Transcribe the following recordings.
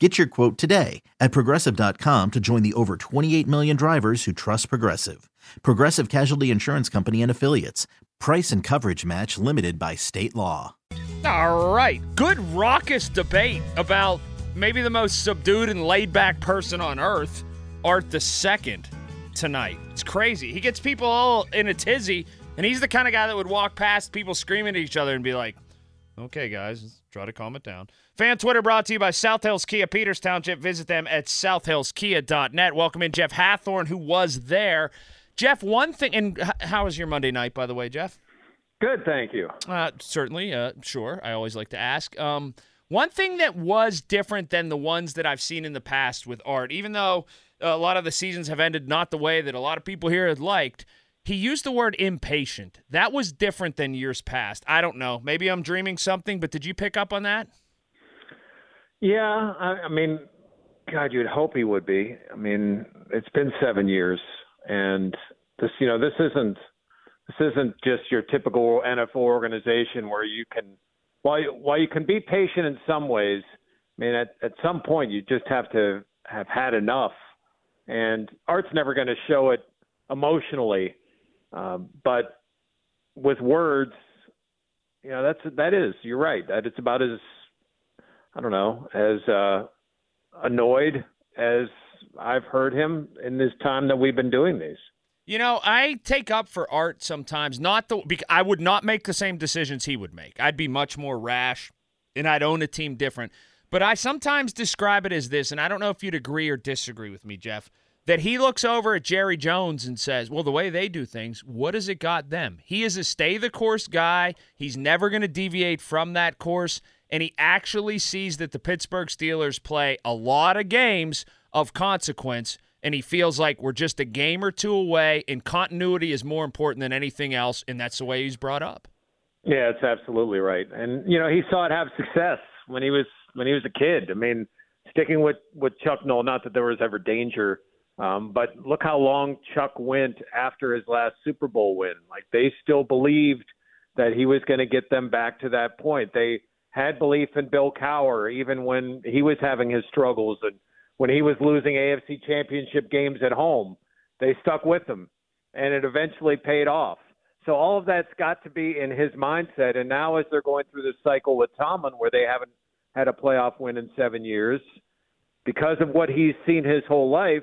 Get your quote today at progressive.com to join the over 28 million drivers who trust Progressive. Progressive Casualty Insurance Company and Affiliates. Price and coverage match limited by state law. All right. Good raucous debate about maybe the most subdued and laid back person on earth, Art the Second, tonight. It's crazy. He gets people all in a tizzy, and he's the kind of guy that would walk past people screaming at each other and be like, okay, guys, try to calm it down. Fan Twitter brought to you by South Hills Kia Peters Township. Visit them at southhillskia.net. Welcome in Jeff Hathhorn, who was there. Jeff, one thing, and how was your Monday night, by the way, Jeff? Good, thank you. Uh, certainly, uh, sure. I always like to ask. Um, one thing that was different than the ones that I've seen in the past with Art, even though a lot of the seasons have ended not the way that a lot of people here had liked, he used the word impatient. That was different than years past. I don't know. Maybe I'm dreaming something, but did you pick up on that? Yeah, I, I mean, God, you'd hope he would be. I mean, it's been seven years, and this, you know, this isn't this isn't just your typical NFL organization where you can, while while you can be patient in some ways. I mean, at at some point you just have to have had enough, and Art's never going to show it emotionally, um, but with words, you know, that's that is. You're right. That it's about as I don't know, as uh, annoyed as I've heard him in this time that we've been doing these. You know, I take up for Art sometimes. Not the I would not make the same decisions he would make. I'd be much more rash, and I'd own a team different. But I sometimes describe it as this, and I don't know if you'd agree or disagree with me, Jeff. That he looks over at Jerry Jones and says, Well, the way they do things, what has it got them? He is a stay the course guy. He's never going to deviate from that course and he actually sees that the Pittsburgh Steelers play a lot of games of consequence, and he feels like we're just a game or two away, and continuity is more important than anything else, and that's the way he's brought up. Yeah, it's absolutely right. And you know, he saw it have success when he was when he was a kid. I mean, sticking with with Chuck Noll, not that there was ever danger, um, but look how long Chuck went after his last Super Bowl win. Like they still believed that he was going to get them back to that point. They had belief in Bill Cowher even when he was having his struggles and when he was losing AFC championship games at home. They stuck with him and it eventually paid off. So all of that's got to be in his mindset. And now as they're going through this cycle with Tomlin where they haven't had a playoff win in seven years, because of what he's seen his whole life,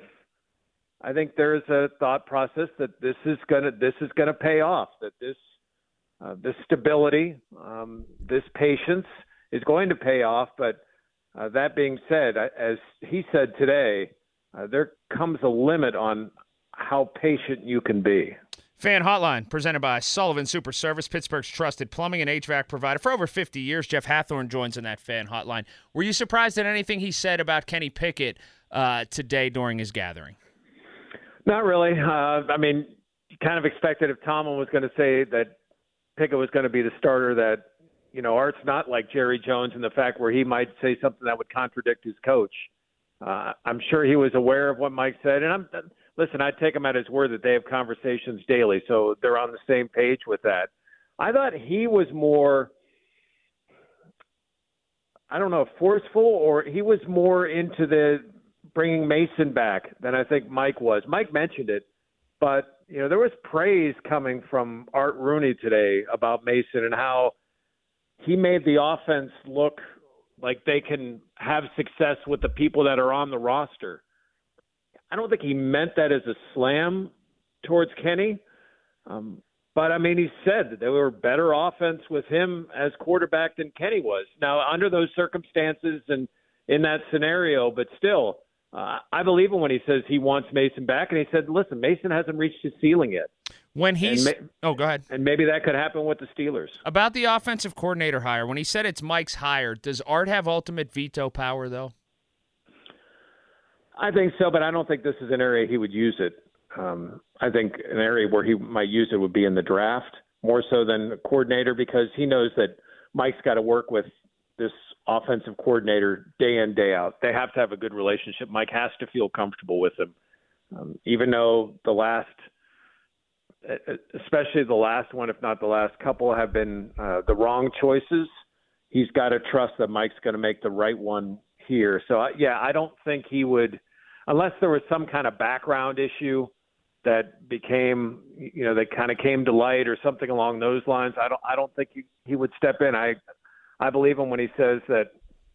I think there's a thought process that this is gonna this is gonna pay off. That this uh, this stability, um, this patience is going to pay off. But uh, that being said, as he said today, uh, there comes a limit on how patient you can be. Fan Hotline, presented by Sullivan Super Service, Pittsburgh's trusted plumbing and HVAC provider for over 50 years. Jeff Hathhorn joins in that Fan Hotline. Were you surprised at anything he said about Kenny Pickett uh, today during his gathering? Not really. Uh, I mean, you kind of expected if Tomlin was going to say that Pickett was going to be the starter that you know Art's not like Jerry Jones in the fact where he might say something that would contradict his coach. Uh, I'm sure he was aware of what Mike said, and I'm listen. I take him at his word that they have conversations daily, so they're on the same page with that. I thought he was more. I don't know, forceful, or he was more into the bringing Mason back than I think Mike was. Mike mentioned it, but you know, there was praise coming from Art Rooney today about Mason and how he made the offense look like they can have success with the people that are on the roster. I don't think he meant that as a slam towards Kenny. Um, but I mean, he said that they were better offense with him as quarterback than Kenny was. Now, under those circumstances and in that scenario, but still, uh, I believe him when he says he wants Mason back. And he said, listen, Mason hasn't reached his ceiling yet. When he's ma- oh, go ahead. And maybe that could happen with the Steelers. About the offensive coordinator hire, when he said it's Mike's hire, does Art have ultimate veto power though? I think so, but I don't think this is an area he would use it. Um, I think an area where he might use it would be in the draft more so than a coordinator because he knows that Mike's got to work with this offensive coordinator day in day out. They have to have a good relationship. Mike has to feel comfortable with him, um, even though the last, especially the last one, if not the last couple, have been uh, the wrong choices. He's got to trust that Mike's going to make the right one here. So uh, yeah, I don't think he would, unless there was some kind of background issue that became you know that kind of came to light or something along those lines i don't i don't think he, he would step in i i believe him when he says that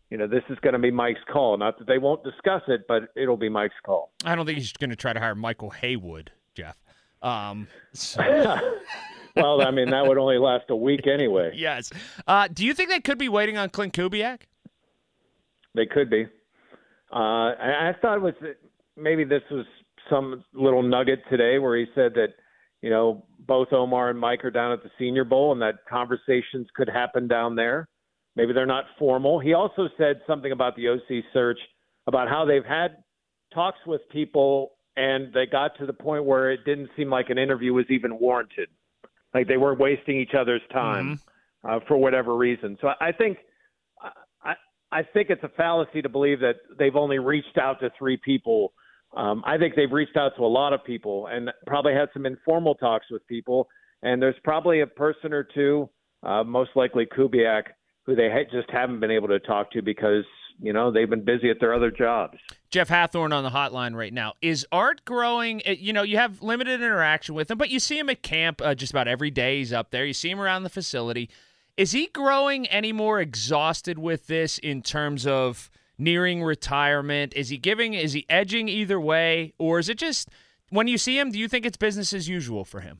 you know this is going to be mike's call. Not that they won't discuss it but it'll be mike's call. I don't think he's going to try to hire michael haywood jeff. Um so. well i mean that would only last a week anyway. Yes. Uh do you think they could be waiting on klint kubiak? They could be. Uh I, I thought it was maybe this was some little nugget today where he said that, you know, both Omar and Mike are down at the Senior Bowl and that conversations could happen down there. Maybe they're not formal. He also said something about the OC search, about how they've had talks with people and they got to the point where it didn't seem like an interview was even warranted. Like they weren't wasting each other's time mm-hmm. uh, for whatever reason. So I think I, I think it's a fallacy to believe that they've only reached out to three people um, I think they've reached out to a lot of people and probably had some informal talks with people. And there's probably a person or two, uh, most likely Kubiak, who they ha- just haven't been able to talk to because you know they've been busy at their other jobs. Jeff Hathhorn on the hotline right now. Is Art growing? Uh, you know, you have limited interaction with him, but you see him at camp uh, just about every day. He's up there. You see him around the facility. Is he growing any more exhausted with this in terms of? nearing retirement? Is he giving, is he edging either way? Or is it just when you see him, do you think it's business as usual for him?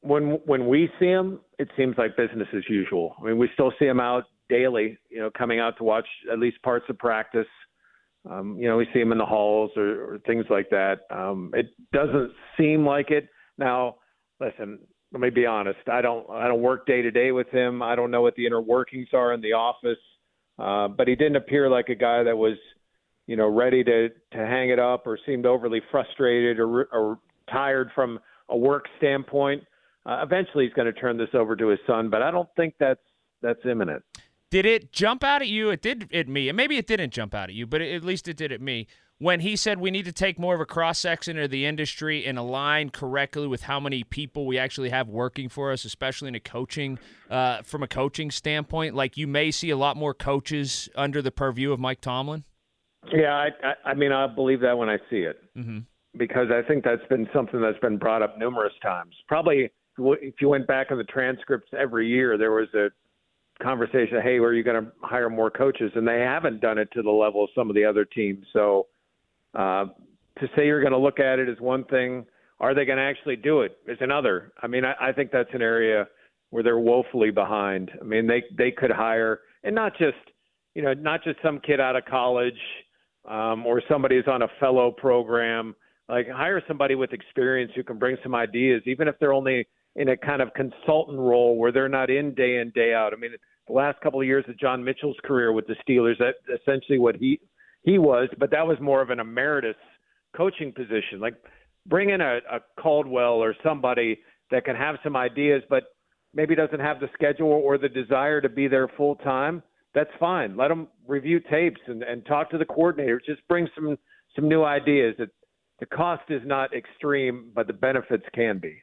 When when we see him, it seems like business as usual. I mean, we still see him out daily, you know, coming out to watch at least parts of practice. Um, you know, we see him in the halls or, or things like that. Um, it doesn't seem like it. Now, listen, let me be honest. I don't I don't work day to day with him. I don't know what the inner workings are in the office. Uh, but he didn't appear like a guy that was, you know, ready to to hang it up or seemed overly frustrated or, or tired from a work standpoint. Uh, eventually, he's going to turn this over to his son, but I don't think that's that's imminent. Did it jump out at you? It did at me, and maybe it didn't jump out at you, but at least it did at me when he said we need to take more of a cross section of the industry and align correctly with how many people we actually have working for us, especially in a coaching uh, from a coaching standpoint. Like you may see a lot more coaches under the purview of Mike Tomlin. Yeah, I, I, I mean, I believe that when I see it mm-hmm. because I think that's been something that's been brought up numerous times. Probably if you went back in the transcripts every year, there was a conversation, hey, are you going to hire more coaches? And they haven't done it to the level of some of the other teams. So uh, to say you're going to look at it as one thing, are they going to actually do it is another. I mean, I, I think that's an area where they're woefully behind. I mean, they they could hire and not just you know not just some kid out of college um, or somebody who's on a fellow program. Like hire somebody with experience who can bring some ideas, even if they're only in a kind of consultant role where they're not in day in day out. I mean, the last couple of years of John Mitchell's career with the Steelers, that essentially what he he was, but that was more of an emeritus coaching position. Like bring in a, a Caldwell or somebody that can have some ideas, but maybe doesn't have the schedule or the desire to be there full time. That's fine. Let them review tapes and, and talk to the coordinator. Just bring some some new ideas. It, the cost is not extreme, but the benefits can be.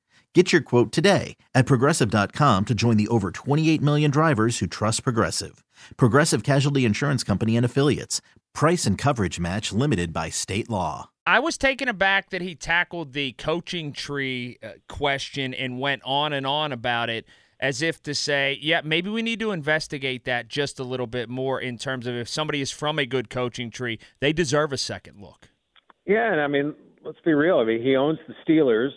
Get your quote today at progressive.com to join the over 28 million drivers who trust Progressive. Progressive Casualty Insurance Company and Affiliates. Price and coverage match limited by state law. I was taken aback that he tackled the coaching tree uh, question and went on and on about it as if to say, yeah, maybe we need to investigate that just a little bit more in terms of if somebody is from a good coaching tree, they deserve a second look. Yeah, and I mean, let's be real. I mean, he owns the Steelers,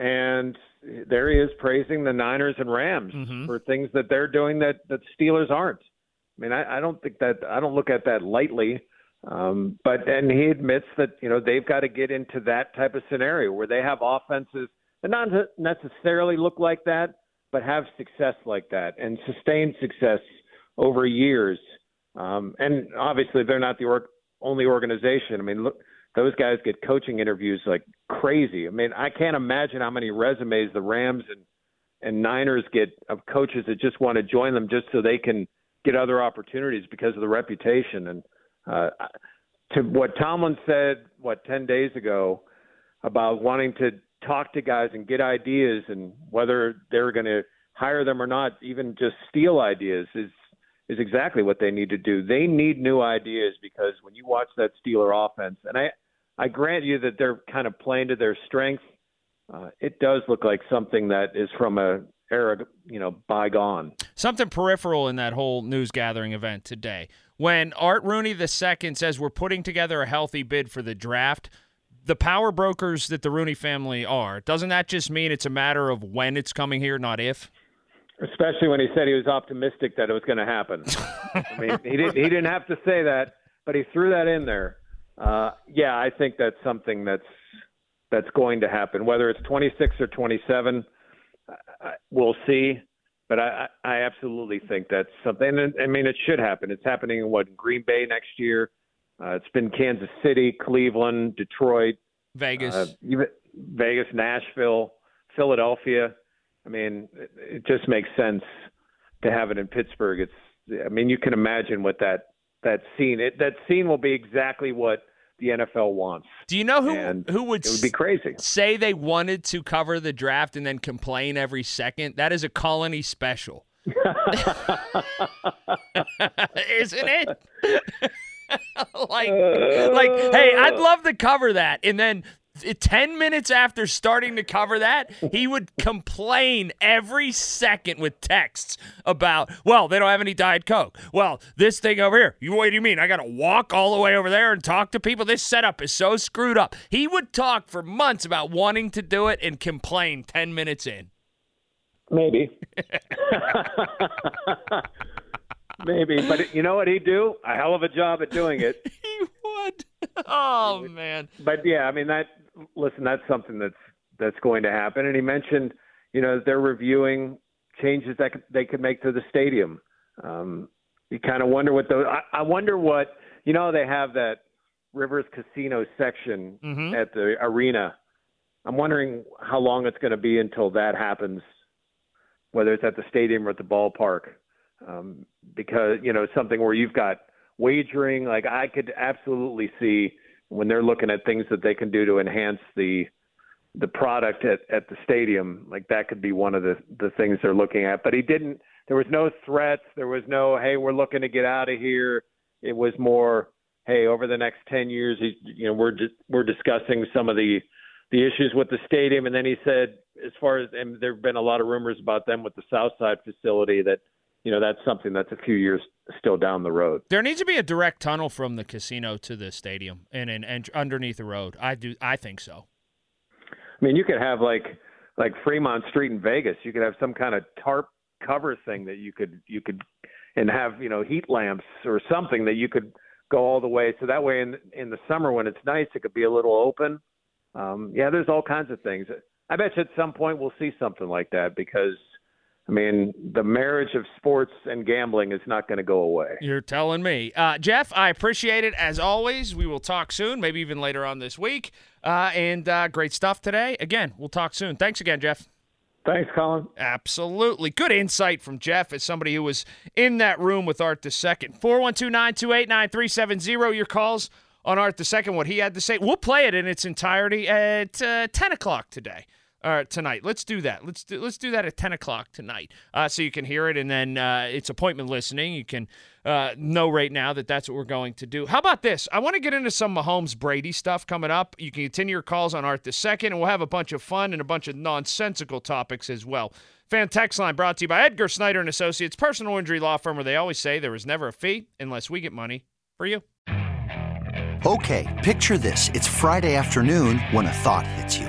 and there he is praising the Niners and Rams Mhm. for things that they're doing that that Steelers aren't. I mean, I, I don't think that I don't look at that lightly. Um, but and he admits that you know they've got to get into that type of scenario where they have offenses that not necessarily look like that, but have success like that and sustained success over years. Um, and obviously, they're not the or- only organization. I mean, look, those guys get coaching interviews like crazy. I mean, I can't imagine how many resumes the Rams and and Niners get of coaches that just want to join them just so they can get other opportunities because of the reputation. And uh, to what Tomlin said, what ten days ago about wanting to talk to guys and get ideas and whether they're going to hire them or not, even just steal ideas is is exactly what they need to do. They need new ideas because when you watch that Steeler offense, and I I grant you that they're kind of playing to their strength, uh, it does look like something that is from a era, you know, bygone. Something peripheral in that whole news gathering event today. When Art Rooney II says we're putting together a healthy bid for the draft, the power brokers that the Rooney family are, doesn't that just mean it's a matter of when it's coming here, not if? Especially when he said he was optimistic that it was going to happen. I mean, he didn't he didn't have to say that, but he threw that in there. Uh, yeah, I think that's something that's that's going to happen. Whether it's 26 or 27, I, I, we'll see. But I, I absolutely think that's something. And, I mean, it should happen. It's happening in what Green Bay next year. Uh, it's been Kansas City, Cleveland, Detroit, Vegas. uh, Vegas, Nashville, Philadelphia. I mean, it, it just makes sense to have it in Pittsburgh. It's, I mean, you can imagine what that that scene. It, that scene will be exactly what the NFL wants. Do you know who and who would, It would be crazy. say they wanted to cover the draft and then complain every second? That is a colony special. Isn't it? like, uh, like, hey, I'd love to cover that. And then 10 minutes after starting to cover that, he would complain every second with texts about, well, they don't have any Diet Coke. Well, this thing over here. You, what do you mean? I got to walk all the way over there and talk to people? This setup is so screwed up. He would talk for months about wanting to do it and complain 10 minutes in. Maybe. Maybe, but you know what he'd do? A hell of a job at doing it. He would. Oh, man. But yeah, I mean that. Listen, that's something that's that's going to happen. And he mentioned, you know, they're reviewing changes that they could make to the stadium. Um, you kind of wonder what those. I, I wonder what you know. They have that Rivers Casino section Mhm. at the arena. I'm wondering how long it's going to be until that happens, whether it's at the stadium or at the ballpark, um, because you know something where you've got wagering. Like I could absolutely see when they're looking at things that they can do to enhance the the product at, at the stadium. Like that could be one of the the things they're looking at. But he didn't. There was no threats. There was no hey, we're looking to get out of here. It was more hey, over the next ten years, you know, we're di- we're discussing some of the the issues with the stadium, and then he said, as far as and there have been a lot of rumors about them with the South Side facility that you know that's something that's a few years still down the road. There needs to be a direct tunnel from the casino to the stadium and, and, and underneath the road. I do. I think so. I mean, you could have like like Fremont Street in Vegas. You could have some kind of tarp cover thing that you could you could and have you know heat lamps or something that you could go all the way. So that way, in in the summer when it's nice, it could be a little open. Um, yeah, there's all kinds of things. I bet you at some point we'll see something like that because I mean, the marriage of sports and gambling is not going to go away. You're telling me. Uh, Jeff, I appreciate it as always. We will talk soon, maybe even later on this week. Uh, and uh, great stuff today. Again, we'll talk soon. Thanks again, Jeff. Thanks, Colin. Absolutely. Good insight from Jeff as somebody who was in that room with Art the Second. 412 928 9370. Your calls on Art the Second, what he had to say. We'll play it in its entirety at uh, 10 o'clock today uh, tonight. Let's do that. Let's do let's do that at ten o'clock tonight, uh, so you can hear it, and then uh, it's appointment listening. You can uh, know right now that that's what we're going to do. How about this? I want to get into some Mahomes Brady stuff coming up. You can continue your calls on Art the Second, and we'll have a bunch of fun and a bunch of nonsensical topics as well. Fan text line brought to you by Edgar Snyder and Associates, personal injury law firm, where they always say there is never a fee unless we get money for you. Okay, picture this: it's Friday afternoon when a thought hits you.